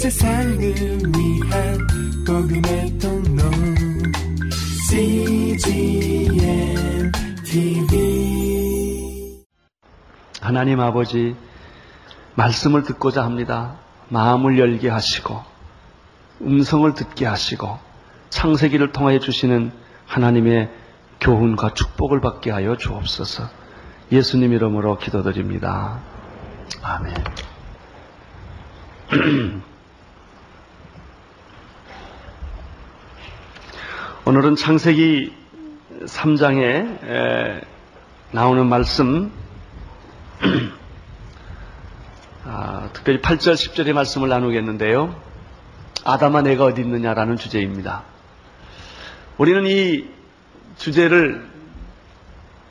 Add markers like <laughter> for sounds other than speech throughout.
세상을 위한 복음의 통로 CGM TV 하나님 아버지 말씀을 듣고자 합니다. 마음을 열게 하시고 음성을 듣게 하시고 창세기를 통하여 주시는 하나님의 교훈과 축복을 받게 하여 주옵소서. 예수님 이름으로 기도드립니다. 아멘. <clears throat> 오늘은 창세기 3장에 나오는 말씀, <clears throat> 아, 특별히 8절, 10절의 말씀을 나누겠는데요. 아담아 내가 어디 있느냐라는 주제입니다. 우리는 이 주제를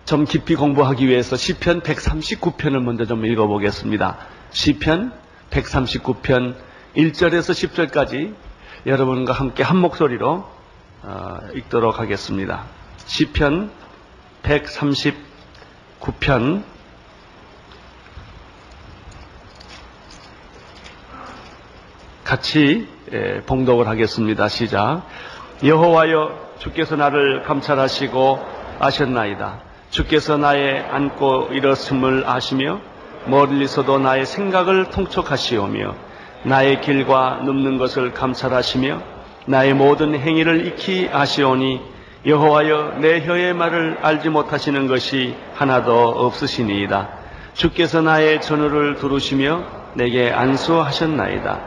좀 깊이 공부하기 위해서 시편 139편을 먼저 좀 읽어보겠습니다. 시편 139편 1절에서 10절까지 여러분과 함께 한 목소리로 어, 읽도록 하겠습니다. 시편 139편 같이 예, 봉독을 하겠습니다. 시작. 여호와여 주께서 나를 감찰하시고 아셨나이다. 주께서 나의 안고 일었음을 아시며 멀리서도 나의 생각을 통촉하시오며 나의 길과 눕는 것을 감찰하시며 나의 모든 행위를 익히 아시오니 여호와여 내 혀의 말을 알지 못하시는 것이 하나도 없으시니이다. 주께서 나의 전우를 두르시며 내게 안수하셨나이다.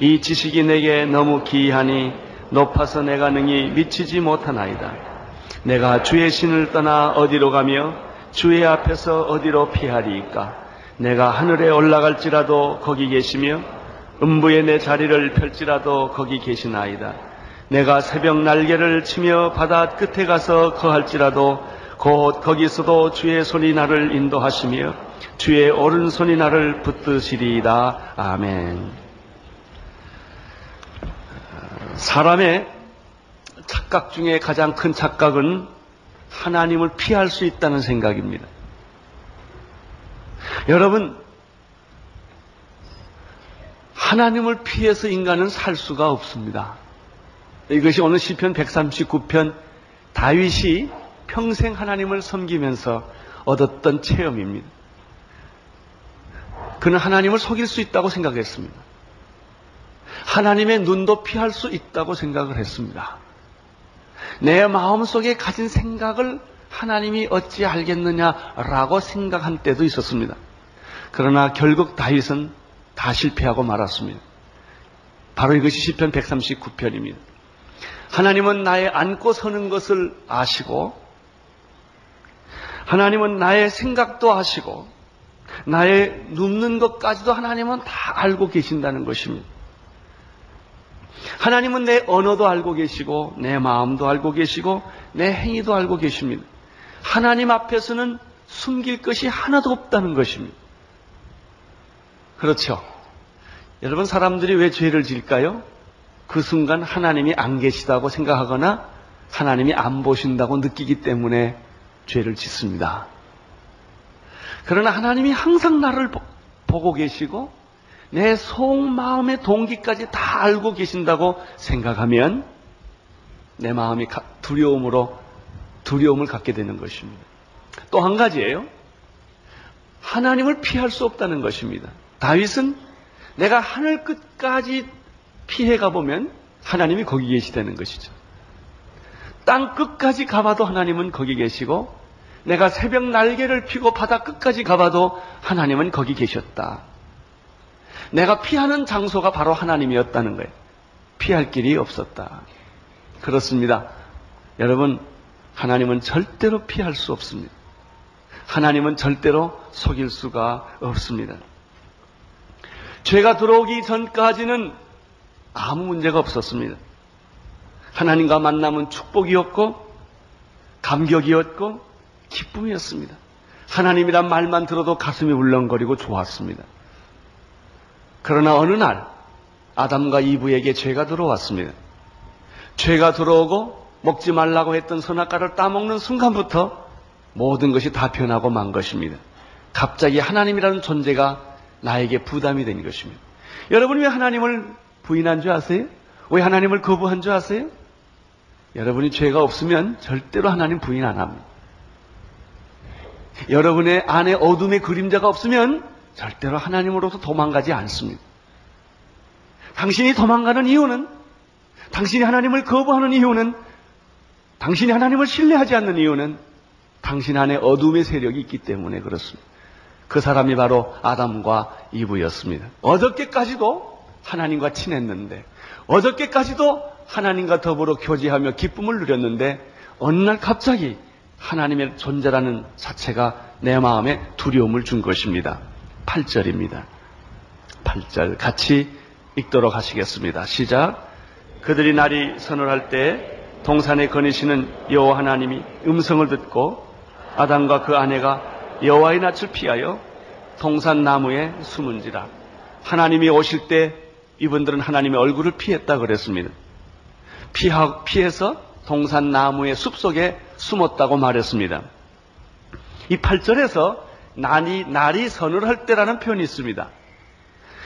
이 지식이 내게 너무 기이하니 높아서 내가 능히 미치지 못하나이다. 내가 주의 신을 떠나 어디로 가며 주의 앞에서 어디로 피하리이까? 내가 하늘에 올라갈지라도 거기 계시며 음부에 내 자리를 펼지라도 거기 계시나이다. 내가 새벽 날개를 치며 바다 끝에 가서 거할지라도 곧 거기서도 주의 손이 나를 인도하시며 주의 오른손이 나를 붙드시리이다. 아멘. 사람의 착각 중에 가장 큰 착각은 하나님을 피할 수 있다는 생각입니다. 여러분, 하나님을 피해서 인간은 살 수가 없습니다. 이것이 오늘 시편 139편 다윗이 평생 하나님을 섬기면서 얻었던 체험입니다. 그는 하나님을 속일 수 있다고 생각했습니다. 하나님의 눈도 피할 수 있다고 생각을 했습니다. 내 마음속에 가진 생각을 하나님이 어찌 알겠느냐라고 생각한 때도 있었습니다. 그러나 결국 다윗은 다 실패하고 말았습니다. 바로 이것이 시편 139편입니다. 하나님은 나의 앉고 서는 것을 아시고 하나님은 나의 생각도 아시고 나의 눕는 것까지도 하나님은 다 알고 계신다는 것입니다. 하나님은 내 언어도 알고 계시고 내 마음도 알고 계시고 내 행위도 알고 계십니다. 하나님 앞에서는 숨길 것이 하나도 없다는 것입니다. 그렇죠. 여러분 사람들이 왜 죄를 질까요? 그 순간 하나님이 안 계시다고 생각하거나 하나님이 안 보신다고 느끼기 때문에 죄를 짓습니다. 그러나 하나님이 항상 나를 보고 계시고 내 속마음의 동기까지 다 알고 계신다고 생각하면 내 마음이 두려움으로 두려움을 갖게 되는 것입니다. 또 한 가지예요. 하나님을 피할 수 없다는 것입니다. 다윗은 내가 하늘 끝까지 피해 가보면 하나님이 거기 계시다는 것이죠. 땅 끝까지 가봐도 하나님은 거기 계시고 내가 새벽 날개를 피고 바다 끝까지 가봐도 하나님은 거기 계셨다. 내가 피하는 장소가 바로 하나님이었다는 거예요. 피할 길이 없었다. 그렇습니다. 여러분, 하나님은 절대로 피할 수 없습니다. 하나님은 절대로 속일 수가 없습니다. 죄가 들어오기 전까지는 아무 문제가 없었습니다. 하나님과 만남은 축복이었고, 감격이었고, 기쁨이었습니다. 하나님이란 말만 들어도 가슴이 울렁거리고 좋았습니다. 그러나 어느 날 아담과 이브에게 죄가 들어왔습니다. 죄가 들어오고 먹지 말라고 했던 선악과를 따먹는 순간부터 모든 것이 다 변하고 만 것입니다. 갑자기 하나님이라는 존재가 나에게 부담이 된 것입니다. 여러분 왜 하나님을 부인한 줄 아세요? 왜 하나님을 거부한 줄 아세요? 여러분이 죄가 없으면 절대로 하나님 부인 안 합니다. 여러분의 안에 어둠의 그림자가 없으면 절대로 하나님으로부터 도망가지 않습니다. 당신이 도망가는 이유는 당신이 하나님을 거부하는 이유는 당신이 하나님을 신뢰하지 않는 이유는 당신 안에 어둠의 세력이 있기 때문에 그렇습니다. 그 사람이 바로 아담과 이브였습니다. 어저께까지도 하나님과 친했는데 어저께까지도 하나님과 더불어 교제하며 기쁨을 누렸는데 어느 날 갑자기 하나님의 존재라는 자체가 내 마음에 두려움을 준 것입니다. 8절입니다. 8절 같이 읽도록 하시겠습니다. 시작. 그들이 날이 선을할 때 동산에 거니시는 여호와 하나님이 음성을 듣고 아담과 그 아내가 여호와의 낯을 피하여 동산 나무에 숨은지라. 하나님이 오실 때 이분들은 하나님의 얼굴을 피했다 그랬습니다. 피하, 피해서 동산 나무의 숲속에 숨었다고 말했습니다. 이 8절에서 날이, 날이 선을 할 때라는 표현이 있습니다.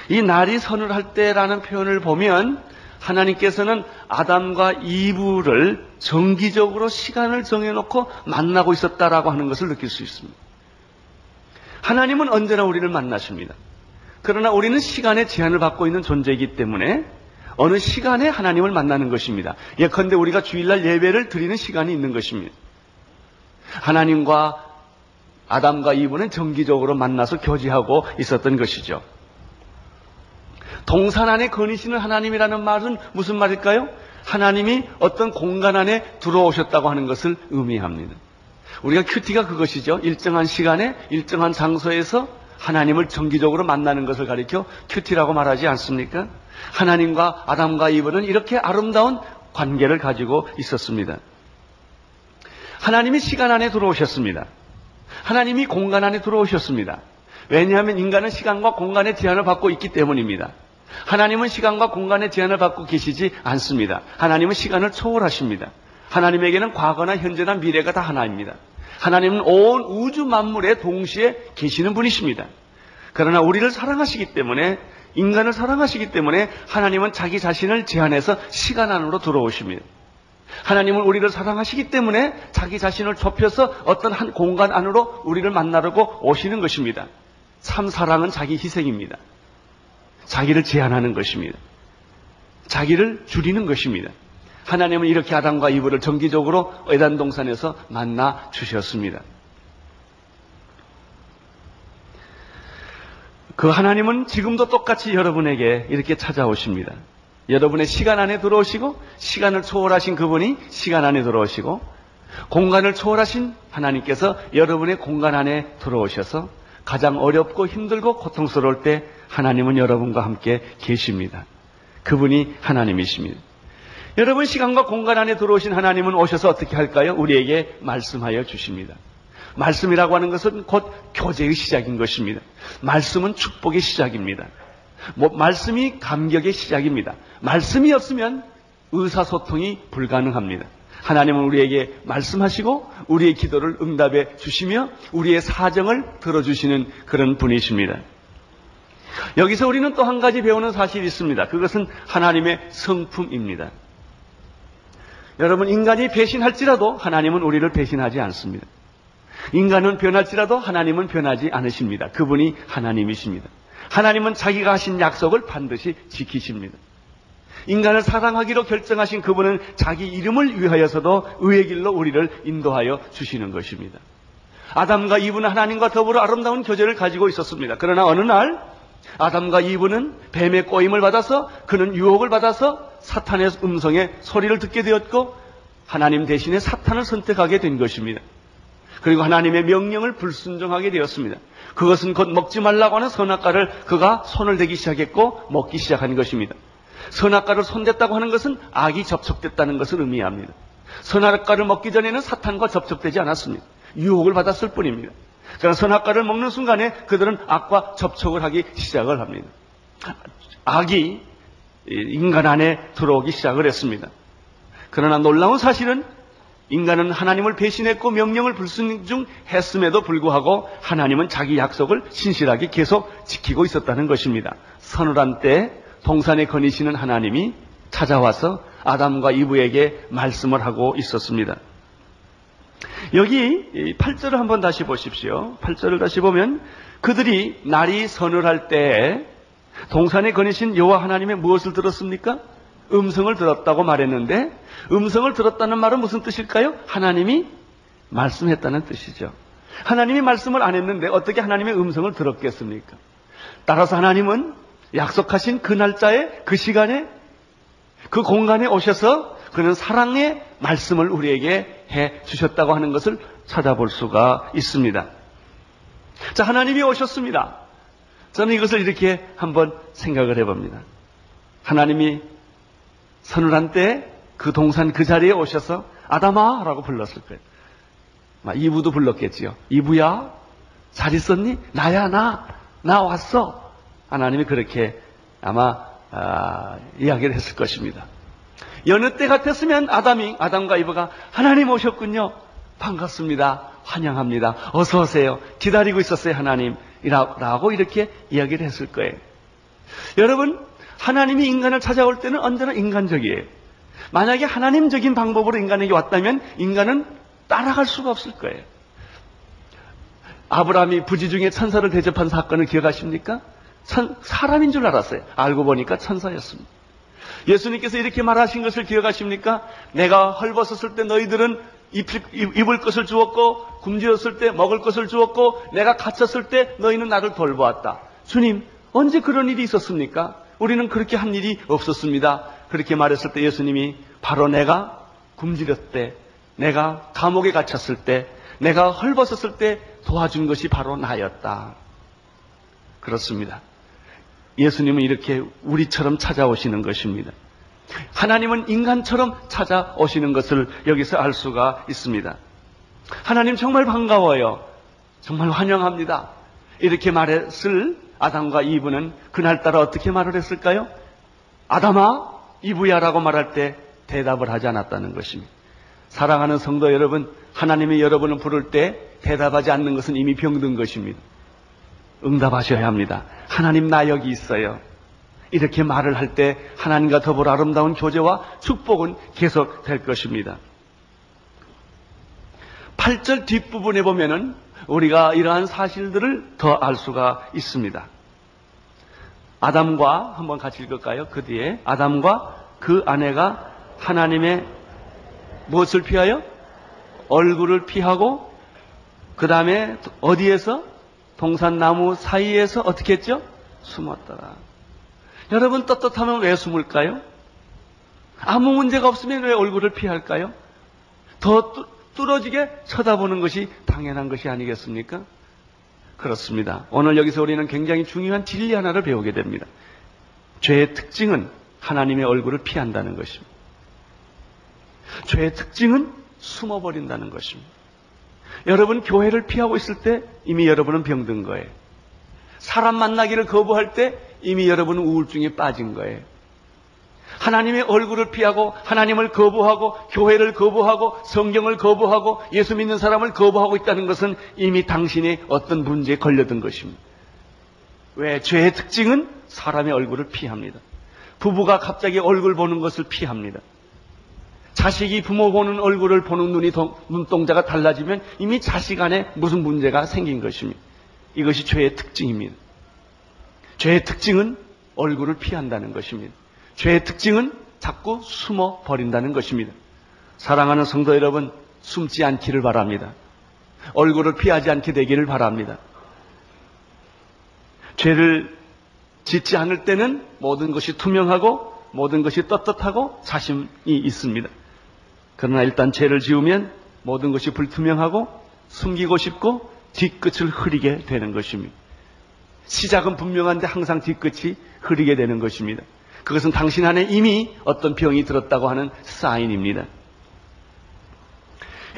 이 날이 선을 할 때라는 표현을 보면 하나님께서는 아담과 이브를 정기적으로 시간을 정해놓고 만나고 있었다라고 하는 것을 느낄 수 있습니다. 하나님은 언제나 우리를 만나십니다. 그러나 우리는 시간의 제한을 받고 있는 존재이기 때문에 어느 시간에 하나님을 만나는 것입니다. 예컨대 우리가 주일날 예배를 드리는 시간이 있는 것입니다. 하나님과 아담과 이브는 정기적으로 만나서 교제하고 있었던 것이죠. 동산 안에 거니시는 하나님이라는 말은 무슨 말일까요? 하나님이 어떤 공간 안에 들어오셨다고 하는 것을 의미합니다. 우리가 큐티가 그것이죠. 일정한 시간에 일정한 장소에서 하나님을 정기적으로 만나는 것을 가리켜 큐티라고 말하지 않습니까? 하나님과 아담과 이브는 이렇게 아름다운 관계를 가지고 있었습니다. 하나님이 시간 안에 들어오셨습니다. 하나님이 공간 안에 들어오셨습니다. 왜냐하면 인간은 시간과 공간의 제한을 받고 있기 때문입니다. 하나님은 시간과 공간의 제한을 받고 계시지 않습니다. 하나님은 시간을 초월하십니다. 하나님에게는 과거나 현재나 미래가 다 하나입니다. 하나님은 온 우주 만물에 동시에 계시는 분이십니다. 그러나 우리를 사랑하시기 때문에 인간을 사랑하시기 때문에 하나님은 자기 자신을 제한해서 시간 안으로 들어오십니다. 하나님은 우리를 사랑하시기 때문에 자기 자신을 좁혀서 어떤 한 공간 안으로 우리를 만나려고 오시는 것입니다. 참 사랑은 자기 희생입니다. 자기를 제한하는 것입니다. 자기를 줄이는 것입니다. 하나님은 이렇게 아담과 이브를 정기적으로 에단 동산에서 만나 주셨습니다. 그 하나님은 지금도 똑같이 여러분에게 이렇게 찾아오십니다. 여러분의 시간 안에 들어오시고 시간을 초월하신 그분이 시간 안에 들어오시고 공간을 초월하신 하나님께서 여러분의 공간 안에 들어오셔서 가장 어렵고 힘들고 고통스러울 때 하나님은 여러분과 함께 계십니다. 그분이 하나님이십니다. 여러분 시간과 공간 안에 들어오신 하나님은 오셔서 어떻게 할까요? 우리에게 말씀하여 주십니다. 말씀이라고 하는 것은 곧 교제의 시작인 것입니다. 말씀은 축복의 시작입니다. 뭐, 말씀이 감격의 시작입니다. 말씀이 없으면 의사소통이 불가능합니다. 하나님은 우리에게 말씀하시고 우리의 기도를 응답해 주시며 우리의 사정을 들어주시는 그런 분이십니다. 여기서 우리는 또 한 가지 배우는 사실이 있습니다. 그것은 하나님의 성품입니다. 여러분, 인간이 배신할지라도 하나님은 우리를 배신하지 않습니다. 인간은 변할지라도 하나님은 변하지 않으십니다. 그분이 하나님이십니다. 하나님은 자기가 하신 약속을 반드시 지키십니다. 인간을 사랑하기로 결정하신 그분은 자기 이름을 위하여서도 의의 길로 우리를 인도하여 주시는 것입니다. 아담과 이브는 하나님과 더불어 아름다운 교제를 가지고 있었습니다. 그러나 어느 날 아담과 이브는 뱀의 꼬임을 받아서 그는 유혹을 받아서 사탄의 음성에 소리를 듣게 되었고 하나님 대신에 사탄을 선택하게 된 것입니다. 그리고 하나님의 명령을 불순종하게 되었습니다. 그것은 곧 먹지 말라고 하는 선악과를 그가 손을 대기 시작했고 먹기 시작한 것입니다. 선악과를 손댔다고 하는 것은 악이 접촉됐다는 것을 의미합니다. 선악과를 먹기 전에는 사탄과 접촉되지 않았습니다. 유혹을 받았을 뿐입니다. 그러나 선악과를 먹는 순간에 그들은 악과 접촉을 하기 시작을 합니다. 악이 인간 안에 들어오기 시작을 했습니다. 그러나 놀라운 사실은 인간은 하나님을 배신했고 명령을 불순종했음에도 불구하고 하나님은 자기 약속을 신실하게 계속 지키고 있었다는 것입니다. 서늘한 때 동산에 거니시는 하나님이 찾아와서 아담과 이브에게 말씀을 하고 있었습니다. 여기 8절을 한번 다시 보십시오. 8절을 다시 보면 그들이 날이 서늘할 때에 동산에 거니신 여호와 하나님의 무엇을 들었습니까? 음성을 들었다고 말했는데 음성을 들었다는 말은 무슨 뜻일까요? 하나님이 말씀했다는 뜻이죠. 하나님이 말씀을 안 했는데 어떻게 하나님의 음성을 들었겠습니까? 따라서 하나님은 약속하신 그 날짜에 그 시간에 그 공간에 오셔서 그는 사랑의 말씀을 우리에게 해 주셨다고 하는 것을 찾아볼 수가 있습니다. 자, 하나님이 오셨습니다. 저는 이것을 이렇게 한번 생각을 해봅니다. 하나님이 서늘한 때그 동산 그 자리에 오셔서 아담아 라고 불렀을 거예요. 이부도 불렀겠지요. 이부야 잘 있었니? 나야 나. 나 왔어. 하나님이 그렇게 아마 아, 이야기를 했을 것입니다. 여느 때 같았으면 아담이 아담과 이브가 하나님 오셨군요. 반갑습니다. 환영합니다. 어서 오세요. 기다리고 있었어요, 하나님이라고 이렇게 이야기를 했을 거예요. 여러분, 하나님이 인간을 찾아올 때는 언제나 인간적이에요. 만약에 하나님적인 방법으로 인간에게 왔다면 인간은 따라갈 수가 없을 거예요. 아브라함이 부지 중에 천사를 대접한 사건을 기억하십니까? 천, 사람인 줄 알았어요. 알고 보니까 천사였습니다. 예수님께서 이렇게 말하신 것을 기억하십니까? 내가 헐벗었을 때 너희들은 입을 것을 주었고 굶주렸을 때 먹을 것을 주었고 내가 갇혔을 때 너희는 나를 돌보았다. 주님 언제 그런 일이 있었습니까? 우리는 그렇게 한 일이 없었습니다. 그렇게 말했을 때 예수님이 바로 내가 굶주렸을 때 내가 감옥에 갇혔을 때 내가 헐벗었을 때 도와준 것이 바로 나였다. 그렇습니다. 예수님은 이렇게 우리처럼 찾아오시는 것입니다. 하나님은 인간처럼 찾아오시는 것을 여기서 알 수가 있습니다. 하나님 정말 반가워요. 정말 환영합니다. 이렇게 말했을 아담과 이브는 그날따라 어떻게 말을 했을까요? 아담아, 이브야라고 말할 때 대답을 하지 않았다는 것입니다. 사랑하는 성도 여러분, 하나님이 여러분을 부를 때 대답하지 않는 것은 이미 병든 것입니다. 응답하셔야 합니다. 하나님 나 여기 있어요. 이렇게 말을 할 때 하나님과 더불어 아름다운 교제와 축복은 계속 될 것입니다. 8절 뒷부분에 보면은 우리가 이러한 사실들을 더 알 수가 있습니다. 아담과 한번 같이 읽을까요? 그 뒤에 아담과 그 아내가 하나님의 무엇을 피하여? 얼굴을 피하고 그 다음에 어디에서? 동산나무 사이에서 어떻게 했죠? 숨었더라. 여러분 떳떳하면 왜 숨을까요? 아무 문제가 없으면 왜 얼굴을 피할까요? 더 뚫어지게 쳐다보는 것이 당연한 것이 아니겠습니까? 그렇습니다. 오늘 여기서 우리는 굉장히 중요한 진리 하나를 배우게 됩니다. 죄의 특징은 하나님의 얼굴을 피한다는 것입니다. 죄의 특징은 숨어버린다는 것입니다. 여러분 교회를 피하고 있을 때 이미 여러분은 병든 거예요. 사람 만나기를 거부할 때 이미 여러분은 우울증에 빠진 거예요. 하나님의 얼굴을 피하고 하나님을 거부하고 교회를 거부하고 성경을 거부하고 예수 믿는 사람을 거부하고 있다는 것은 이미 당신이 어떤 문제에 걸려든 것입니다. 왜? 죄의 특징은 사람의 얼굴을 피합니다. 부부가 갑자기 얼굴 보는 것을 피합니다. 자식이 부모 보는 얼굴을 보는 눈이 눈동자가 달라지면 이미 자식 안에 무슨 문제가 생긴 것입니다. 이것이 죄의 특징입니다. 죄의 특징은 얼굴을 피한다는 것입니다. 죄의 특징은 자꾸 숨어 버린다는 것입니다. 사랑하는 성도 여러분, 숨지 않기를 바랍니다. 얼굴을 피하지 않게 되기를 바랍니다. 죄를 짓지 않을 때는 모든 것이 투명하고 모든 것이 떳떳하고 자신이 있습니다. 그러나 일단 죄를 지으면 모든 것이 불투명하고 숨기고 싶고 뒤끝을 흐리게 되는 것입니다. 시작은 분명한데 항상 뒤끝이 흐리게 되는 것입니다. 그것은 당신 안에 이미 어떤 병이 들었다고 하는 사인입니다.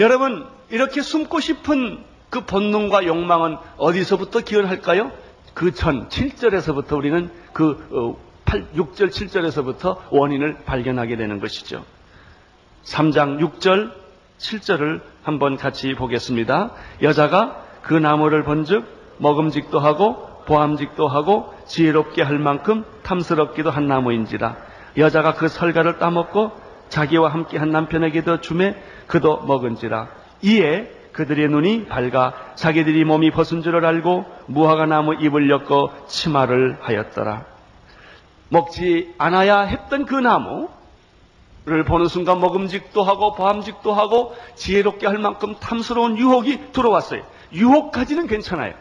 여러분, 이렇게 숨고 싶은 그 본능과 욕망은 어디서부터 기원할까요? 그 전 7절에서부터 우리는 그 8, 6절, 7절에서부터 원인을 발견하게 되는 것이죠. 3장 6절, 7절을 한번 같이 보겠습니다. 여자가 그 나무를 본즉 먹음직도 하고 보암직도 하고 지혜롭게 할 만큼 탐스럽기도 한 나무인지라. 여자가 그 설가를 따먹고 자기와 함께 한 남편에게도 주매 그도 먹은지라. 이에 그들의 눈이 밝아 자기들이 몸이 벗은 줄을 알고 무화과 나무 잎을 엮어 치마를 하였더라. 먹지 않아야 했던 그 나무 를 보는 순간 먹음직도 하고 보암직도 하고 지혜롭게 할 만큼 탐스러운 유혹이 들어왔어요. 유혹까지는 괜찮아요.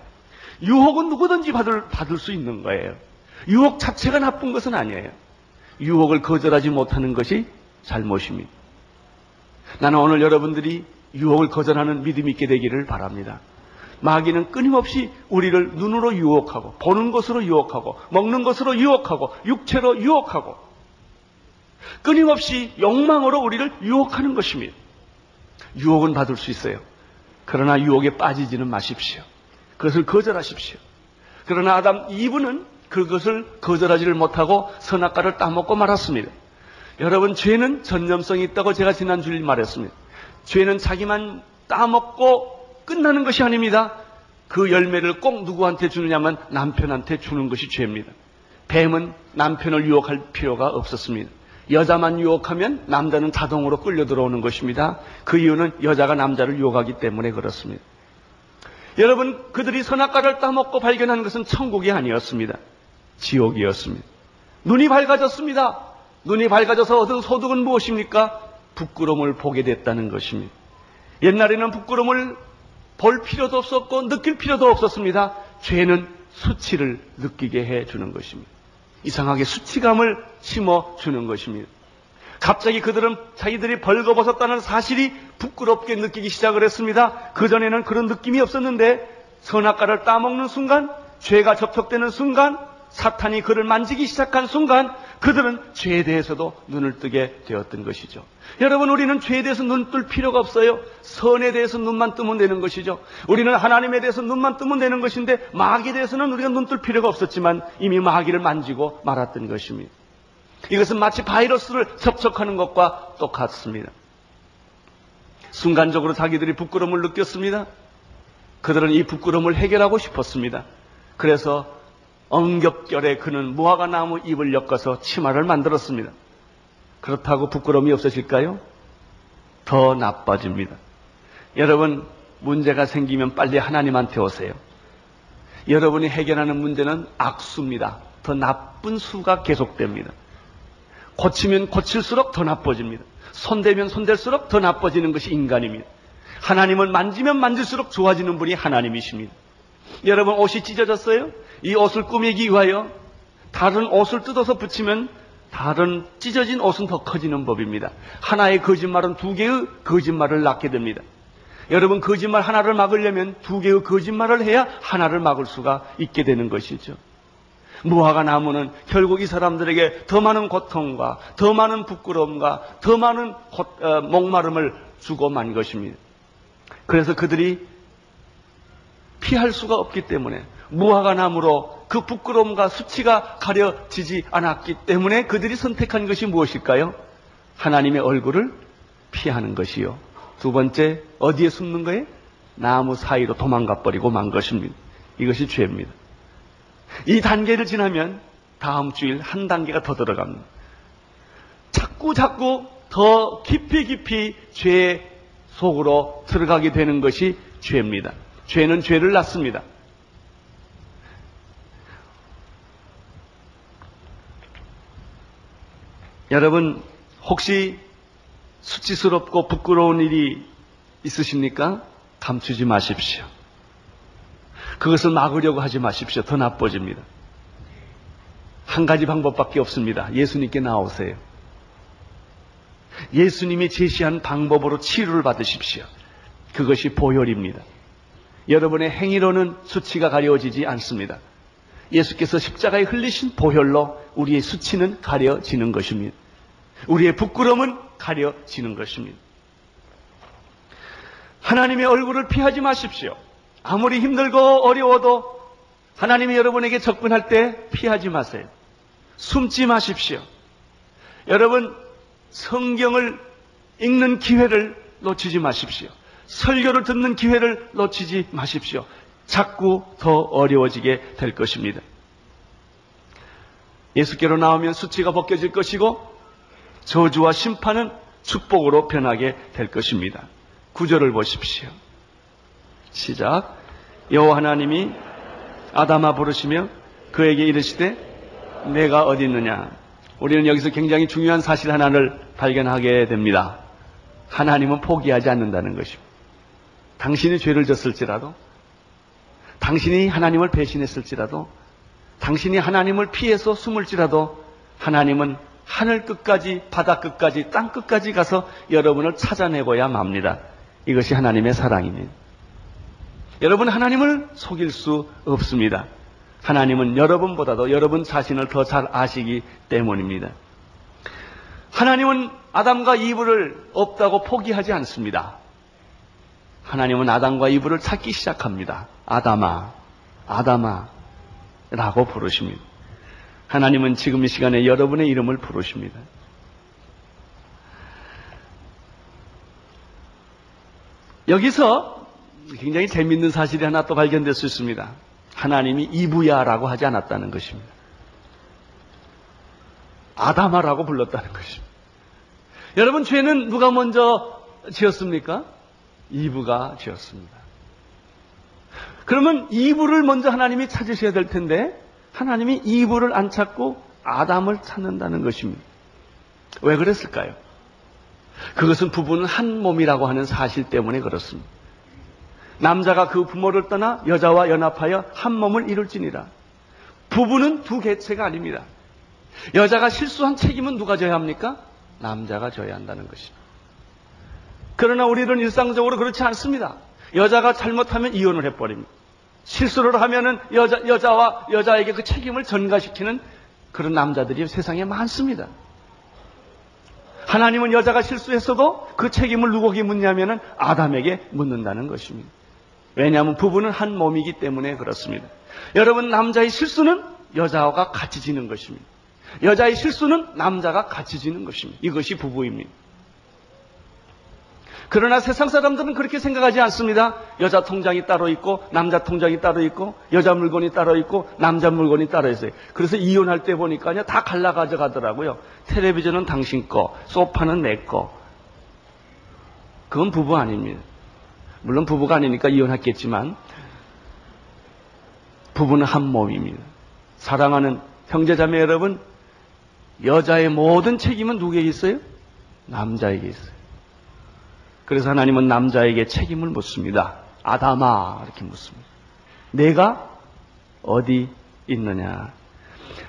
유혹은 누구든지 받을, 받을 수 있는 거예요. 유혹 자체가 나쁜 것은 아니에요. 유혹을 거절하지 못하는 것이 잘못입니다. 나는 오늘 여러분들이 유혹을 거절하는 믿음이 있게 되기를 바랍니다. 마귀는 끊임없이 우리를 눈으로 유혹하고 보는 것으로 유혹하고 먹는 것으로 유혹하고 육체로 유혹하고 끊임없이 욕망으로 우리를 유혹하는 것입니다. 유혹은 받을 수 있어요. 그러나 유혹에 빠지지는 마십시오. 그것을 거절하십시오. 그러나 아담 이브는 그것을 거절하지를 못하고 선악과를 따먹고 말았습니다. 여러분 죄는 전념성이 있다고 제가 지난주에 말했습니다. 죄는 자기만 따먹고 끝나는 것이 아닙니다. 그 열매를 꼭 누구한테 주느냐면 남편한테 주는 것이 죄입니다. 뱀은 남편을 유혹할 필요가 없었습니다. 여자만 유혹하면 남자는 자동으로 끌려 들어오는 것입니다. 그 이유는 여자가 남자를 유혹하기 때문에 그렇습니다. 여러분, 그들이 선악과를 따먹고 발견한 것은 천국이 아니었습니다. 지옥이었습니다. 눈이 밝아졌습니다. 눈이 밝아져서 얻은 소득은 무엇입니까? 부끄러움을 보게 됐다는 것입니다. 옛날에는 부끄러움을 볼 필요도 없었고 느낄 필요도 없었습니다. 죄는 수치를 느끼게 해 주는 것입니다. 이상하게 수치감을 심어 주는 것입니다. 갑자기 그들은 자기들이 벌거벗었다는 사실이 부끄럽게 느끼기 시작을 했습니다. 그전에는 그런 느낌이 없었는데 선악과를 따먹는 순간, 죄가 접촉되는 순간, 사탄이 그를 만지기 시작한 순간 그들은 죄에 대해서도 눈을 뜨게 되었던 것이죠. 여러분 우리는 죄에 대해서 눈 뜰 필요가 없어요. 선에 대해서 눈만 뜨면 되는 것이죠. 우리는 하나님에 대해서 눈만 뜨면 되는 것인데 마귀에 대해서는 우리가 눈 뜰 필요가 없었지만 이미 마귀를 만지고 말았던 것입니다. 이것은 마치 바이러스를 접촉하는 것과 똑같습니다. 순간적으로 자기들이 부끄러움을 느꼈습니다. 그들은 이 부끄러움을 해결하고 싶었습니다. 그래서 엉겹결에 그는 무화과 나무 잎을 엮어서 치마를 만들었습니다. 그렇다고 부끄러움이 없어질까요? 더 나빠집니다. 여러분, 문제가 생기면 빨리 하나님한테 오세요. 여러분이 해결하는 문제는 악수입니다. 더 나쁜 수가 계속됩니다. 고치면 고칠수록 더 나빠집니다. 손대면 손댈수록 더 나빠지는 것이 인간입니다. 하나님은 만지면 만질수록 좋아지는 분이 하나님이십니다. 여러분 옷이 찢어졌어요? 이 옷을 꾸미기 위하여 다른 옷을 뜯어서 붙이면 다른 찢어진 옷은 더 커지는 법입니다. 하나의 거짓말은 두 개의 거짓말을 낳게 됩니다. 여러분 거짓말 하나를 막으려면 두 개의 거짓말을 해야 하나를 막을 수가 있게 되는 것이죠. 무화과 나무는 결국 이 사람들에게 더 많은 고통과 더 많은 부끄러움과 더 많은 고, 어, 목마름을 주고 만 것입니다. 그래서 그들이 피할 수가 없기 때문에 무화과 나무로 그 부끄러움과 수치가 가려지지 않았기 때문에 그들이 선택한 것이 무엇일까요? 하나님의 얼굴을 피하는 것이요. 두 번째, 어디에 숨는 거예요? 나무 사이로 도망가 버리고 만 것입니다. 이것이 죄입니다. 이 단계를 지나면 다음 주일 한 단계가 더 들어갑니다. 자꾸 자꾸 더 깊이 깊이 죄 속으로 들어가게 되는 것이 죄입니다. 죄는 죄를 낳습니다. 여러분, 혹시 수치스럽고 부끄러운 일이 있으십니까? 감추지 마십시오. 그것을 막으려고 하지 마십시오. 더 나빠집니다. 한 가지 방법밖에 없습니다. 예수님께 나오세요. 예수님이 제시한 방법으로 치료를 받으십시오. 그것이 보혈입니다. 여러분의 행위로는 수치가 가려지지 않습니다. 예수께서 십자가에 흘리신 보혈로 우리의 수치는 가려지는 것입니다. 우리의 부끄러움은 가려지는 것입니다. 하나님의 얼굴을 피하지 마십시오. 아무리 힘들고 어려워도 하나님이 여러분에게 접근할 때 피하지 마세요. 숨지 마십시오. 여러분, 성경을 읽는 기회를 놓치지 마십시오. 설교를 듣는 기회를 놓치지 마십시오. 자꾸 더 어려워지게 될 것입니다. 예수께로 나오면 수치가 벗겨질 것이고 저주와 심판은 축복으로 변하게 될 것입니다. 구절을 보십시오. 시작. 여호와 하나님이 아담아 부르시며 그에게 이르시되 내가 어디 있느냐. 우리는 여기서 굉장히 중요한 사실 하나를 발견하게 됩니다. 하나님은 포기하지 않는다는 것입니다. 당신이 죄를 졌을지라도, 당신이 하나님을 배신했을지라도, 당신이 하나님을 피해서 숨을지라도, 하나님은 하늘 끝까지, 바다 끝까지, 땅 끝까지 가서 여러분을 찾아내고야 맙니다. 이것이 하나님의 사랑입니다. 여러분, 하나님을 속일 수 없습니다. 하나님은 여러분보다도 여러분 자신을 더 잘 아시기 때문입니다. 하나님은 아담과 이브를 없다고 포기하지 않습니다. 하나님은 아담과 이브를 찾기 시작합니다. 아담아, 아담아, 라고 부르십니다. 하나님은 지금 이 시간에 여러분의 이름을 부르십니다. 여기서 굉장히 재밌는 사실이 하나 또 발견될 수 있습니다. 하나님이 이브야라고 하지 않았다는 것입니다. 아담아라고 불렀다는 것입니다. 여러분, 죄는 누가 먼저 지었습니까? 이브가 지었습니다. 그러면 이브를 먼저 하나님이 찾으셔야 될 텐데, 하나님이 이브를 안 찾고 아담을 찾는다는 것입니다. 왜 그랬을까요? 그것은 부부는 한 몸이라고 하는 사실 때문에 그렇습니다. 남자가 그 부모를 떠나 여자와 연합하여 한 몸을 이룰지니라. 부부는 두 개체가 아닙니다. 여자가 실수한 책임은 누가 져야 합니까? 남자가 져야 한다는 것입니다. 그러나 우리는 일상적으로 그렇지 않습니다. 여자가 잘못하면 이혼을 해버립니다. 실수를 하면은 여자, 여자와 여자에게 그 책임을 전가시키는 그런 남자들이 세상에 많습니다. 하나님은 여자가 실수했어도 그 책임을 누구에게 묻냐면은 아담에게 묻는다는 것입니다. 왜냐하면 부부는 한 몸이기 때문에 그렇습니다. 여러분, 남자의 실수는 여자와 같이 지는 것입니다. 여자의 실수는 남자가 같이 지는 것입니다. 이것이 부부입니다. 그러나 세상 사람들은 그렇게 생각하지 않습니다. 여자 통장이 따로 있고 남자 통장이 따로 있고 여자 물건이 따로 있고 남자 물건이 따로 있어요. 그래서 이혼할 때 보니까요 다 갈라 가져가더라고요. 텔레비전은 당신 거, 소파는 내 거. 그건 부부 아닙니다. 물론 부부가 아니니까 이혼했겠지만 부부는 한 몸입니다. 사랑하는 형제자매 여러분, 여자의 모든 책임은 누구에게 있어요? 남자에게 있어요. 그래서 하나님은 남자에게 책임을 묻습니다. 아담아 이렇게 묻습니다. 내가 어디 있느냐?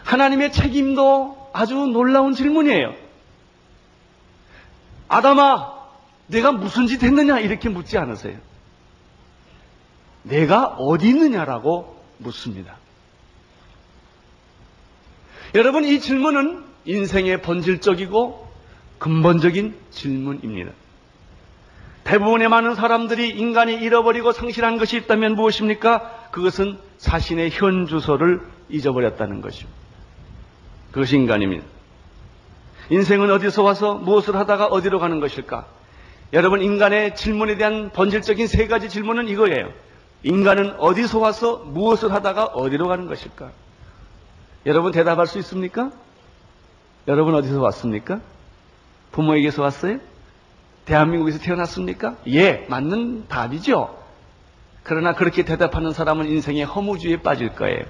하나님의 책임도 아주 놀라운 질문이에요. 아담아, 내가 무슨 짓 했느냐? 이렇게 묻지 않으세요. 내가 어디 있느냐라고 묻습니다. 여러분, 이 질문은 인생의 본질적이고 근본적인 질문입니다. 대부분의 많은 사람들이 인간이 잃어버리고 상실한 것이 있다면 무엇입니까? 그것은 자신의 현 주소를 잊어버렸다는 것입니다. 그것이 인간입니다. 인생은 어디서 와서 무엇을 하다가 어디로 가는 것일까? 여러분, 인간의 질문에 대한 본질적인 세 가지 질문은 이거예요. 인간은 어디서 와서 무엇을 하다가 어디로 가는 것일까? 여러분 대답할 수 있습니까? 여러분 어디서 왔습니까? 부모에게서 왔어요? 대한민국에서 태어났습니까? 예, 맞는 답이죠. 그러나 그렇게 대답하는 사람은 인생의 허무주의에 빠질 거예요.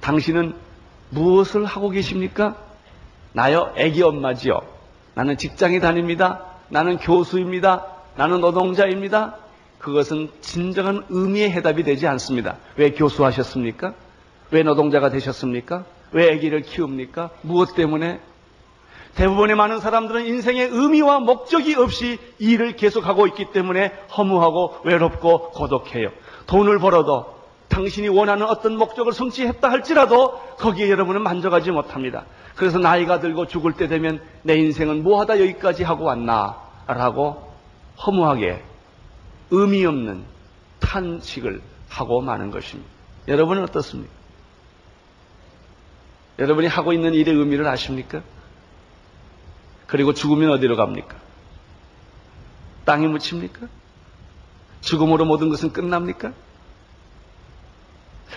당신은 무엇을 하고 계십니까? 나요, 애기 엄마지요. 나는 직장에 다닙니다. 나는 교수입니다. 나는 노동자입니다. 그것은 진정한 의미의 해답이 되지 않습니다. 왜 교수하셨습니까? 왜 노동자가 되셨습니까? 왜 아기를 키웁니까? 무엇 때문에? 대부분의 많은 사람들은 인생의 의미와 목적이 없이 일을 계속하고 있기 때문에 허무하고 외롭고 고독해요. 돈을 벌어도 당신이 원하는 어떤 목적을 성취했다 할지라도 거기에 여러분은 만족하지 못합니다. 그래서 나이가 들고 죽을 때 되면 내 인생은 뭐하다 여기까지 하고 왔나 라고 허무하게 의미 없는 탄식을 하고 마는 것입니다. 여러분은 어떻습니까? 여러분이 하고 있는 일의 의미를 아십니까? 그리고 죽으면 어디로 갑니까? 땅에 묻힙니까? 죽음으로 모든 것은 끝납니까?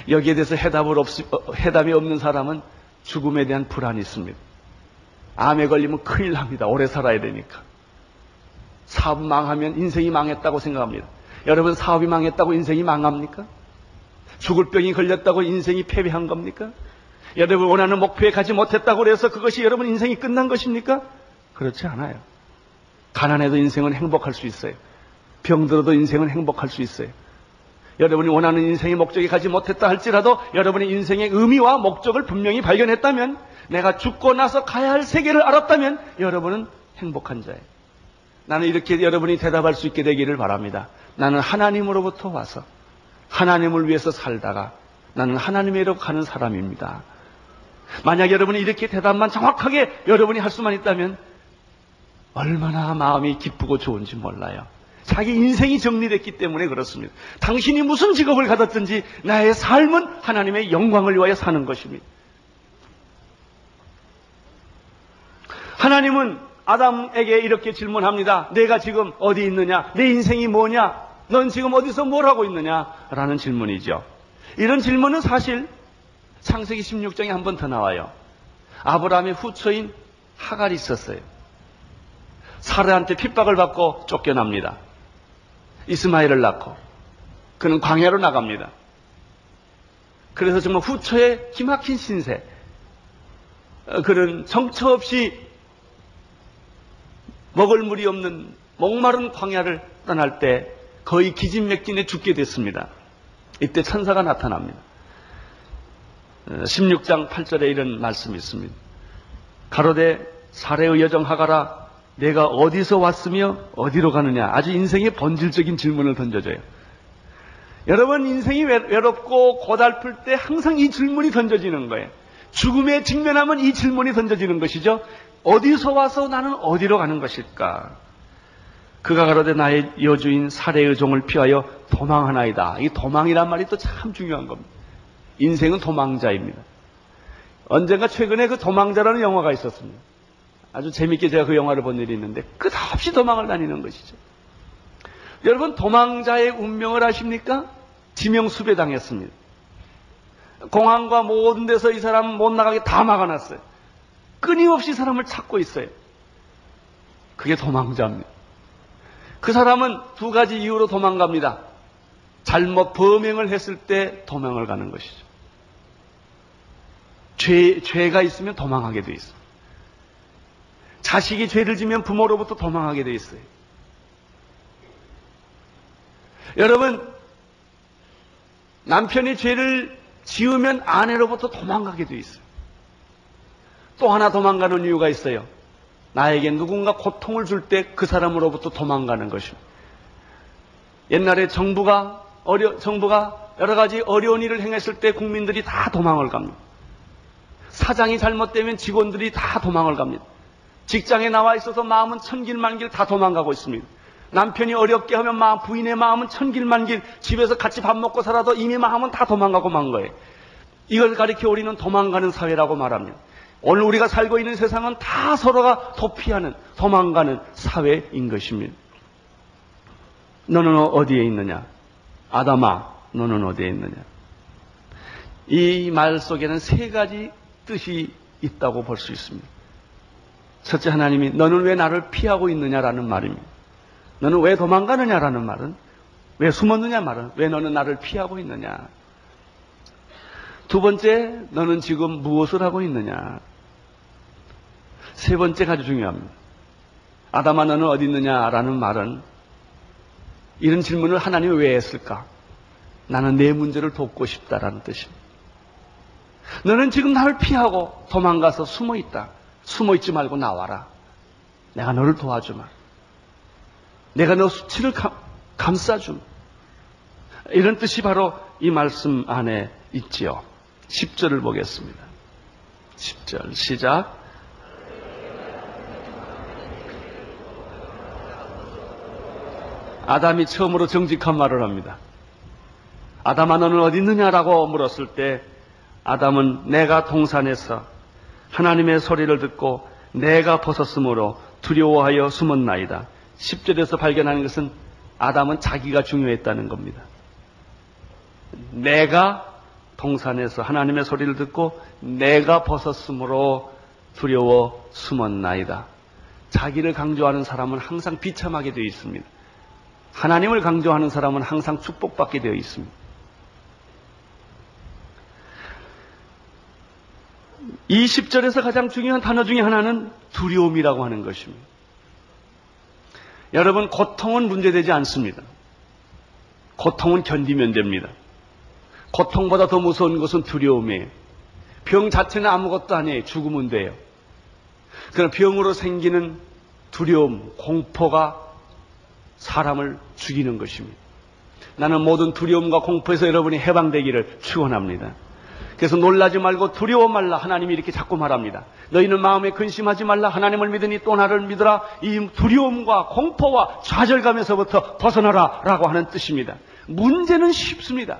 여기에 대해서 해답을 없, 어, 해답이 없는 사람은 죽음에 대한 불안이 있습니다. 암에 걸리면 큰일 납니다. 오래 살아야 되니까. 사업 망하면 인생이 망했다고 생각합니다. 여러분 사업이 망했다고 인생이 망합니까? 죽을 병이 걸렸다고 인생이 패배한 겁니까? 여러분 원하는 목표에 가지 못했다고 해서 그것이 여러분 인생이 끝난 것입니까? 그렇지 않아요. 가난해도 인생은 행복할 수 있어요. 병들어도 인생은 행복할 수 있어요. 여러분이 원하는 인생의 목적에 가지 못했다 할지라도 여러분의 인생의 의미와 목적을 분명히 발견했다면 내가 죽고 나서 가야 할 세계를 알았다면 여러분은 행복한 자예요. 나는 이렇게 여러분이 대답할 수 있게 되기를 바랍니다. 나는 하나님으로부터 와서 하나님을 위해서 살다가 나는 하나님의로 가는 사람입니다. 만약 여러분이 이렇게 대답만 정확하게 여러분이 할 수만 있다면 얼마나 마음이 기쁘고 좋은지 몰라요. 자기 인생이 정리됐기 때문에 그렇습니다. 당신이 무슨 직업을 가졌든지 나의 삶은 하나님의 영광을 위하여 사는 것입니다. 하나님은 아담에게 이렇게 질문합니다. 내가 지금 어디 있느냐? 내 인생이 뭐냐? 넌 지금 어디서 뭘 하고 있느냐? 라는 질문이죠. 이런 질문은 사실 창세기 16장에 한 번 더 나와요. 아브라함의 후처인 하갈이 있었어요. 사르한테 핍박을 받고 쫓겨납니다. 이스마엘을 낳고 그는 광야로 나갑니다. 그래서 정말 후처의 기막힌 신세. 어, 그는 정처 없이 먹을 물이 없는 목마른 광야를 떠날 때 거의 기진맥진에 죽게 됐습니다. 이때 천사가 나타납니다. 16장 어, 8절에 이런 말씀이 있습니다. 가로대 사례의 여정 하가라 내가 어디서 왔으며 어디로 가느냐 아주 인생의 본질적인 질문을 던져줘요. 여러분 인생이 외롭고 고달플 때 항상 이 질문이 던져지는 거예요. 죽음에 직면하면 이 질문이 던져지는 것이죠. 어디서 와서 나는 어디로 가는 것일까? 그가 가로되 나의 여주인 사례의 종을 피하여 도망하나이다. 이 도망이란 말이 또 참 중요한 겁니다. 인생은 도망자입니다. 언젠가 최근에 그 도망자라는 영화가 있었습니다. 아주 재밌게 제가 그 영화를 본 일이 있는데 끝없이 도망을 다니는 것이죠. 여러분 도망자의 운명을 아십니까? 지명수배 당했습니다. 공항과 모든 데서 이 사람 못 나가게 다 막아놨어요. 끊임없이 사람을 찾고 있어요. 그게 도망자입니다. 그 사람은 두 가지 이유로 도망갑니다. 잘못 범행을 했을 때 도망을 가는 것이죠. 죄, 죄가 있으면 도망하게 돼 있어요. 자식이 죄를 지면 부모로부터 도망하게 돼 있어요. 여러분, 남편이 죄를 지으면 아내로부터 도망가게 돼 있어요. 또 하나 도망가는 이유가 있어요. 나에게 누군가 고통을 줄 때 그 사람으로부터 도망가는 것입니다. 옛날에 정부가 어려, 정부가 여러 가지 어려운 일을 행했을 때 국민들이 다 도망을 갑니다. 사장이 잘못되면 직원들이 다 도망을 갑니다. 직장에 나와 있어서 마음은 천길만길 다 도망가고 있습니다. 남편이 어렵게 하면 마음, 부인의 마음은 천길만길 집에서 같이 밥 먹고 살아도 이미 마음은 다 도망가고 만 거예요. 이걸 가리켜 우리는 도망가는 사회라고 말합니다. 오늘 우리가 살고 있는 세상은 다 서로가 도피하는, 도망가는 사회인 것입니다. 너는 어디에 있느냐? 아담아, 너는 어디에 있느냐? 이 말 속에는 세 가지 뜻이 있다고 볼 수 있습니다. 첫째 하나님이 너는 왜 나를 피하고 있느냐라는 말입니다. 너는 왜 도망가느냐라는 말은 왜 숨었느냐 말은 왜 너는 나를 피하고 있느냐. 두 번째 너는 지금 무엇을 하고 있느냐. 세 번째가 아주 중요합니다. 아담아 너는 어디 있느냐라는 말은 이런 질문을 하나님이 왜 했을까? 나는 내 문제를 돕고 싶다라는 뜻입니다. 너는 지금 나를 피하고 도망가서 숨어 있다. 숨어 있지 말고 나와라. 내가 너를 도와주마. 내가 너 수치를 감, 감싸줌. 이런 뜻이 바로 이 말씀 안에 있지요. 10절을 보겠습니다. 10절 시작. 아담이 처음으로 정직한 말을 합니다. 아담아 너는 어디 있느냐라고 물었을 때 아담은 내가 동산에서 하나님의 소리를 듣고 내가 벗었으므로 두려워하여 숨었나이다. 10절에서 발견하는 것은 아담은 자기가 중요했다는 겁니다. 내가 동산에서 하나님의 소리를 듣고 내가 벗었으므로 두려워 숨었나이다. 자기를 강조하는 사람은 항상 비참하게 되어 있습니다. 하나님을 강조하는 사람은 항상 축복받게 되어 있습니다. 이 10절에서 가장 중요한 단어 중에 하나는 두려움이라고 하는 것입니다. 여러분, 고통은 문제되지 않습니다. 고통은 견디면 됩니다. 고통보다 더 무서운 것은 두려움이에요. 병 자체는 아무것도 아니에요. 죽으면 돼요. 그러나 병으로 생기는 두려움, 공포가 사람을 죽이는 것입니다. 나는 모든 두려움과 공포에서 여러분이 해방되기를 축원합니다. 그래서 놀라지 말고 두려워 말라 하나님이 이렇게 자꾸 말합니다. 너희는 마음에 근심하지 말라 하나님을 믿으니 또 나를 믿으라 이 두려움과 공포와 좌절감에서부터 벗어나라 라고 하는 뜻입니다. 문제는 쉽습니다.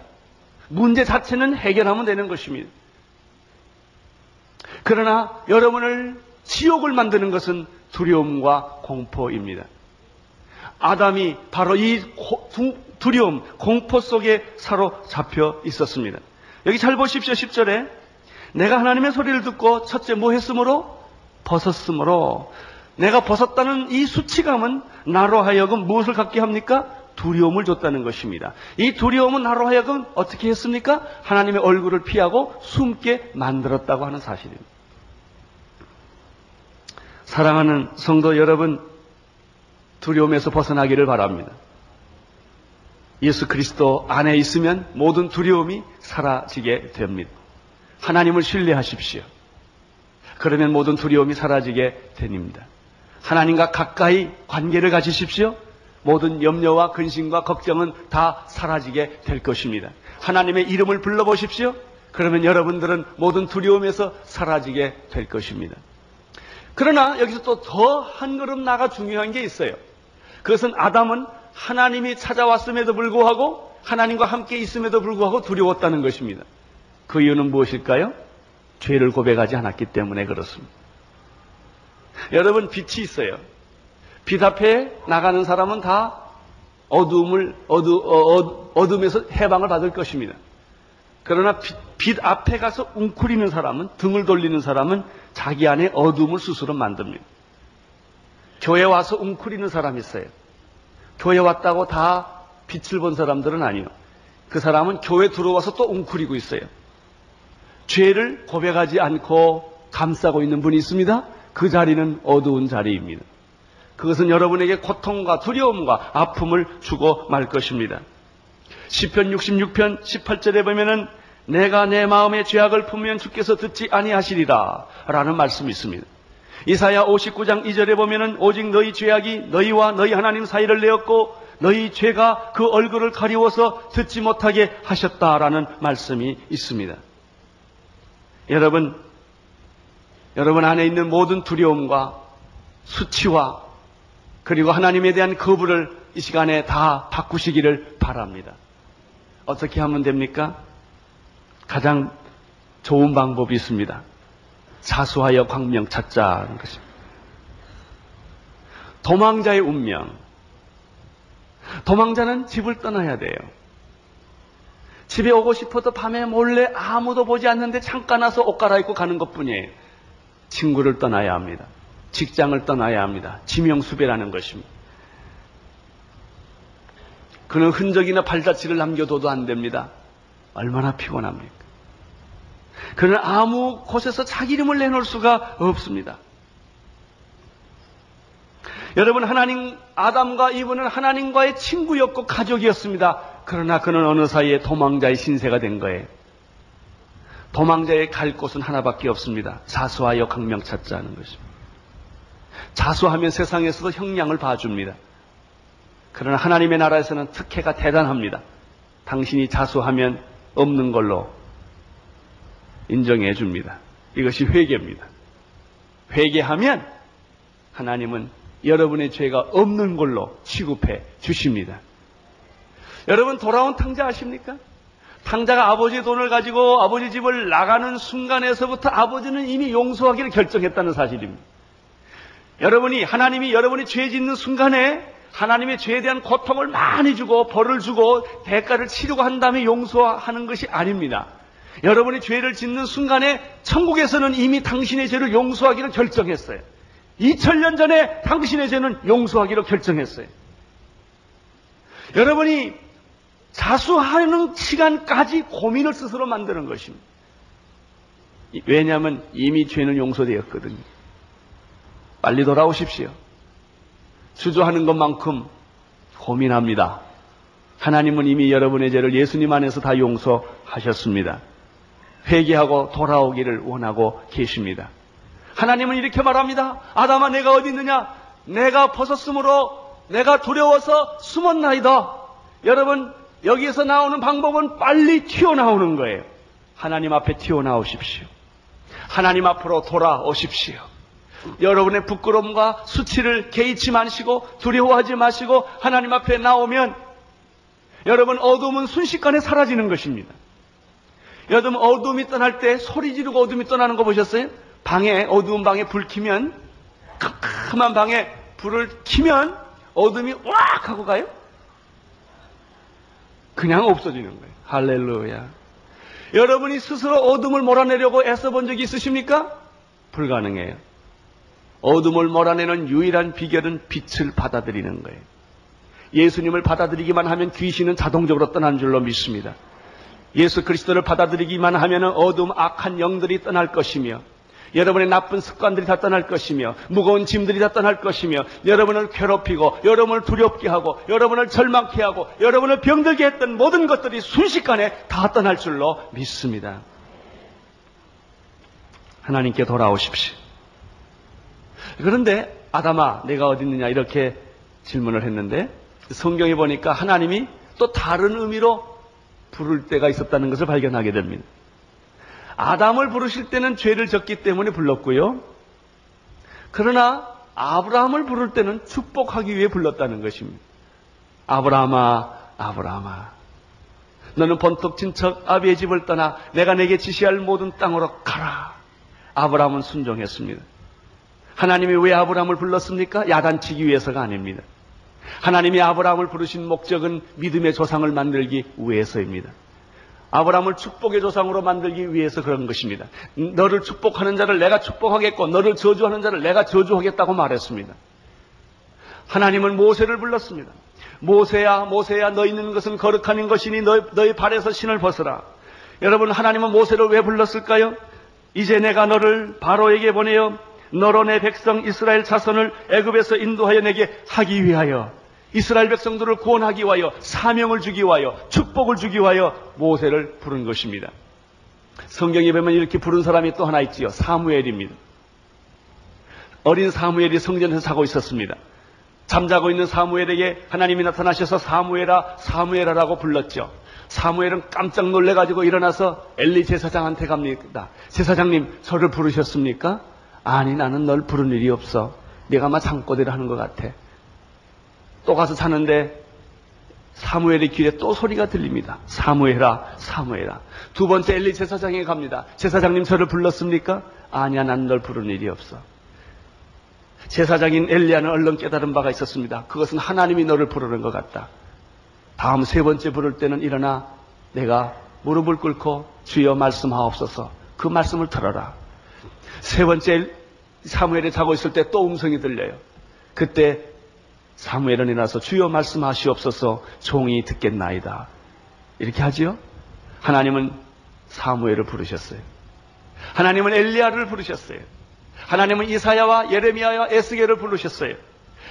문제 자체는 해결하면 되는 것입니다. 그러나 여러분을 지옥을 만드는 것은 두려움과 공포입니다. 아담이 바로 이 두려움, 공포 속에 사로잡혀 있었습니다. 여기 잘 보십시오. 10절에 내가 하나님의 소리를 듣고 첫째 뭐 했으므로 벗었으므로 내가 벗었다는 이 수치감은 나로 하여금 무엇을 갖게 합니까? 두려움을 줬다는 것입니다. 이 두려움은 나로 하여금 어떻게 했습니까? 하나님의 얼굴을 피하고 숨게 만들었다고 하는 사실입니다. 사랑하는 성도 여러분, 두려움에서 벗어나기를 바랍니다. 예수 그리스도 안에 있으면 모든 두려움이 사라지게 됩니다. 하나님을 신뢰하십시오. 그러면 모든 두려움이 사라지게 됩니다. 하나님과 가까이 관계를 가지십시오. 모든 염려와 근심과 걱정은 다 사라지게 될 것입니다. 하나님의 이름을 불러보십시오. 그러면 여러분들은 모든 두려움에서 사라지게 될 것입니다. 그러나 여기서 또 더 한 걸음 나가 중요한 게 있어요. 그것은 아담은 하나님이 찾아왔음에도 불구하고 하나님과 함께 있음에도 불구하고 두려웠다는 것입니다. 그 이유는 무엇일까요? 죄를 고백하지 않았기 때문에 그렇습니다. 여러분 빛이 있어요. 빛 앞에 나가는 사람은 다 어둠을 어두, 어, 어둠에서 해방을 받을 것입니다. 그러나 빛, 빛 앞에 가서 웅크리는 사람은 등을 돌리는 사람은 자기 안에 어둠을 스스로 만듭니다. 교회 와서 웅크리는 사람이 있어요. 교회 왔다고 다 빛을 본 사람들은 아니요. 그 사람은 교회 들어와서 또 웅크리고 있어요. 죄를 고백하지 않고 감싸고 있는 분이 있습니다. 그 자리는 어두운 자리입니다. 그것은 여러분에게 고통과 두려움과 아픔을 주고 말 것입니다. 10편 66편 18절에 보면은 내가 내 마음의 죄악을 품으면 주께서 듣지 아니하시리라 라는 말씀이 있습니다. 이사야 59장 2절에 보면은 오직 너희 죄악이 너희와 너희 하나님 사이를 내었고 너희 죄가 그 얼굴을 가리워서 듣지 못하게 하셨다라는 말씀이 있습니다. 여러분, 여러분 안에 있는 모든 두려움과 수치와 그리고 하나님에 대한 거부를 이 시간에 다 바꾸시기를 바랍니다. 어떻게 하면 됩니까? 가장 좋은 방법이 있습니다. 사수하여 광명 찾자는 것입니다. 도망자의 운명. 도망자는 집을 떠나야 돼요. 집에 오고 싶어도 밤에 몰래 아무도 보지 않는데 잠깐 와서 옷 갈아입고 가는 것 뿐이에요. 친구를 떠나야 합니다. 직장을 떠나야 합니다. 지명수배라는 것입니다. 그는 흔적이나 발자취를 남겨둬도 안 됩니다. 얼마나 피곤합니까? 그는 아무 곳에서 자기 이름을 내놓을 수가 없습니다. 여러분, 하나님, 아담과 이브는 하나님과의 친구였고 가족이었습니다. 그러나 그는 어느 사이에 도망자의 신세가 된 거예요. 도망자의 갈 곳은 하나밖에 없습니다. 자수하여 강명 찾자 하는 것입니다. 자수하면 세상에서도 형량을 봐줍니다. 그러나 하나님의 나라에서는 특혜가 대단합니다. 당신이 자수하면 없는 걸로 인정해 줍니다. 이것이 회개입니다. 회개하면 하나님은 여러분의 죄가 없는 걸로 취급해 주십니다. 여러분 돌아온 탕자 아십니까? 탕자가 아버지 돈을 가지고 아버지 집을 나가는 순간에서부터 아버지는 이미 용서하기를 결정했다는 사실입니다. 여러분이 하나님이 여러분이 죄 짓는 순간에 하나님의 죄에 대한 고통을 많이 주고 벌을 주고 대가를 치르고 한 다음에 용서하는 것이 아닙니다. 여러분이 죄를 짓는 순간에 천국에서는 이미 당신의 죄를 용서하기로 결정했어요. 2000년 전에 당신의 죄는 용서하기로 결정했어요. 여러분이 자수하는 시간까지 고민을 스스로 만드는 것입니다. 왜냐하면 이미 죄는 용서되었거든요. 빨리 돌아오십시오. 주저하는 것만큼 고민합니다. 하나님은 이미 여러분의 죄를 예수님 안에서 다 용서하셨습니다. 회개하고 돌아오기를 원하고 계십니다. 하나님은 이렇게 말합니다. 아담아 내가 어디 있느냐? 내가 벗었으므로 내가 두려워서 숨었나이다. 여러분 여기에서 나오는 방법은 빨리 튀어나오는 거예요. 하나님 앞에 튀어나오십시오. 하나님 앞으로 돌아오십시오. 여러분의 부끄러움과 수치를 개의치 마시고 두려워하지 마시고 하나님 앞에 나오면 여러분 어둠은 순식간에 사라지는 것입니다. 여러분 어둠이 떠날 때 소리 지르고 어둠이 떠나는 거 보셨어요? 방에 어두운 방에 불 켜면 캄캄한 방에 불을 켜면 어둠이 왁 하고 가요? 그냥 없어지는 거예요. 할렐루야. 여러분이 스스로 어둠을 몰아내려고 애써 본 적이 있으십니까? 불가능해요. 어둠을 몰아내는 유일한 비결은 빛을 받아들이는 거예요. 예수님을 받아들이기만 하면 귀신은 자동적으로 떠난 줄로 믿습니다. 예수 그리스도를 받아들이기만 하면 어둠 악한 영들이 떠날 것이며 여러분의 나쁜 습관들이 다 떠날 것이며 무거운 짐들이 다 떠날 것이며 여러분을 괴롭히고 여러분을 두렵게 하고 여러분을 절망케 하고 여러분을 병들게 했던 모든 것들이 순식간에 다 떠날 줄로 믿습니다. 하나님께 돌아오십시오. 그런데 아담아 내가 어디 있느냐 이렇게 질문을 했는데 성경에 보니까 하나님이 또 다른 의미로 부를 때가 있었다는 것을 발견하게 됩니다. 아담을 부르실 때는 죄를 졌기 때문에 불렀고요. 그러나 아브라함을 부를 때는 축복하기 위해 불렀다는 것입니다. 아브라함아, 아브라함아. 너는 번뜩 친척 아비의 집을 떠나 내가 내게 지시할 모든 땅으로 가라. 아브라함은 순종했습니다. 하나님이 왜 아브라함을 불렀습니까? 야단치기 위해서가 아닙니다. 하나님이 아브라함을 부르신 목적은 믿음의 조상을 만들기 위해서입니다. 아브라함을 축복의 조상으로 만들기 위해서 그런 것입니다. 너를 축복하는 자를 내가 축복하겠고 너를 저주하는 자를 내가 저주하겠다고 말했습니다. 하나님은 모세를 불렀습니다. 모세야 모세야 너 있는 것은 거룩한 것이니 너, 너의 발에서 신을 벗어라. 여러분 하나님은 모세를 왜 불렀을까요? 이제 내가 너를 바로에게 보내어 너로 내 백성 이스라엘 자손을 애굽에서 인도하여 내게 하기 위하여 이스라엘 백성들을 구원하기 위하여 사명을 주기 위하여 축복을 주기 위하여 모세를 부른 것입니다. 성경에 보면 이렇게 부른 사람이 또 하나 있지요. 사무엘입니다. 어린 사무엘이 성전에서 자고 있었습니다. 잠자고 있는 사무엘에게 하나님이 나타나셔서 사무엘아 사무엘아라고 불렀죠. 사무엘은 깜짝 놀래가지고 일어나서 엘리 제사장한테 갑니다. 제사장님 저를 부르셨습니까? 아니 나는 널 부른 일이 없어. 네가 아마 잠꼬대를 하는 것 같아. 또 가서 사는데 사무엘의 길에 또 소리가 들립니다. 사무엘아, 사무엘아. 두 번째 엘리 제사장에 갑니다. 제사장님 저를 불렀습니까? 아니야, 난 널 부른 일이 없어. 제사장인 엘리야는 얼른 깨달은 바가 있었습니다. 그것은 하나님이 너를 부르는 것 같다. 다음 세 번째 부를 때는 일어나 내가 무릎을 꿇고 주여 말씀하옵소서. 그 말씀을 들어라. 세 번째 사무엘에 자고 있을 때 또 음성이 들려요. 그때 사무엘은 일어나서 주여 말씀하시옵소서 종이 듣겠나이다. 이렇게 하지요? 하나님은 사무엘을 부르셨어요. 하나님은 엘리야를 부르셨어요. 하나님은 이사야와 예레미야와 에스겔을 부르셨어요.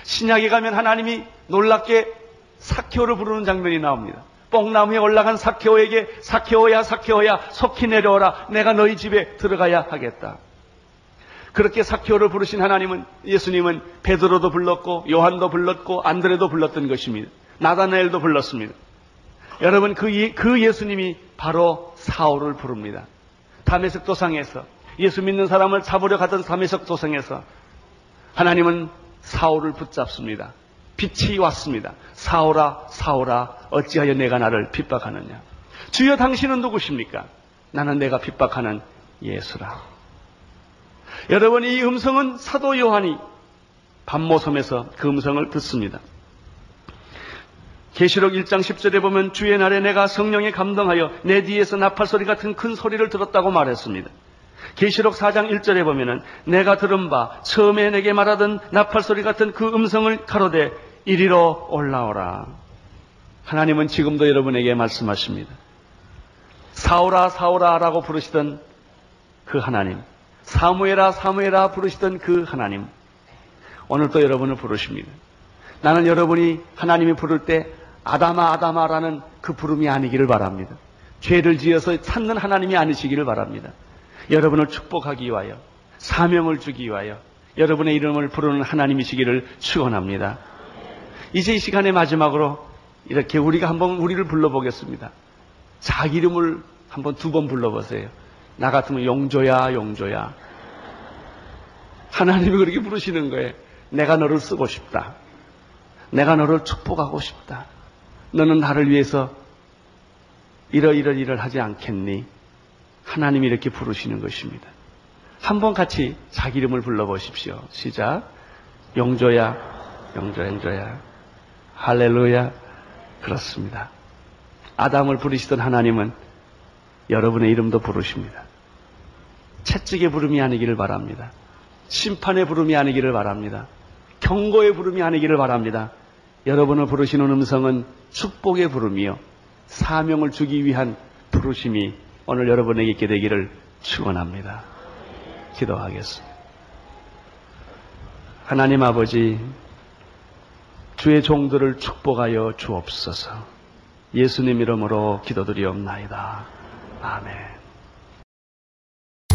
신약에 가면 하나님이 놀랍게 사케오를 부르는 장면이 나옵니다. 뽕나무에 올라간 사케오에게 사케오야 사케오야 속히 내려오라 내가 너희 집에 들어가야 하겠다. 그렇게 사케오를 부르신 하나님은 예수님은 베드로도 불렀고 요한도 불렀고 안드레도 불렀던 것입니다. 나다나엘도 불렀습니다. 여러분 그, 예, 그 예수님이 바로 사울을 부릅니다. 담에색 도상에서 예수 믿는 사람을 잡으려 가던 담에색 도상에서 하나님은 사울을 붙잡습니다. 빛이 왔습니다. 사울아 사울아 어찌하여 내가 나를 핍박하느냐. 주여 당신은 누구십니까? 나는 내가 핍박하는 예수라. 여러분 이 음성은 사도 요한이 밤모섬에서 그 음성을 듣습니다. 계시록 1장 10절에 보면 주의 날에 내가 성령에 감동하여 내 뒤에서 나팔 소리 같은 큰 소리를 들었다고 말했습니다. 계시록 4장 1절에 보면은 내가 들은 바 처음에 내게 말하던 나팔 소리 같은 그 음성을 가로되 이리로 올라오라. 하나님은 지금도 여러분에게 말씀하십니다. 사오라 사오라라고 부르시던 그 하나님, 사무엘아 사무엘아 부르시던 그 하나님, 오늘 또 여러분을 부르십니다. 나는 여러분이 하나님이 부를 때 아담아 아담아라는 그 부름이 아니기를 바랍니다. 죄를 지어서 찾는 하나님이 아니시기를 바랍니다. 여러분을 축복하기 위하여 사명을 주기 위하여 여러분의 이름을 부르는 하나님이시기를 축원합니다. 이제 이 시간의 마지막으로 이렇게 우리가 한번 우리를 불러보겠습니다. 자기 이름을 한번 두 번 불러보세요. 나 같으면 용조야, 용조야. 하나님이 그렇게 부르시는 거예요. 내가 너를 쓰고 싶다. 내가 너를 축복하고 싶다. 너는 나를 위해서 이러이러 일을 하지 않겠니? 하나님이 이렇게 부르시는 것입니다. 한번 같이 자기 이름을 불러보십시오. 시작. 용조야, 용조, 용조야. 할렐루야. 그렇습니다. 아담을 부르시던 하나님은 여러분의 이름도 부르십니다. 채찍의 부름이 아니기를 바랍니다. 심판의 부름이 아니기를 바랍니다. 경고의 부름이 아니기를 바랍니다. 여러분을 부르시는 음성은 축복의 부름이요. 사명을 주기 위한 부르심이 오늘 여러분에게 있게 되기를 축원합니다. 기도하겠습니다. 하나님 아버지 주의 종들을 축복하여 주옵소서. 예수님 이름으로 기도드리옵나이다. 아멘.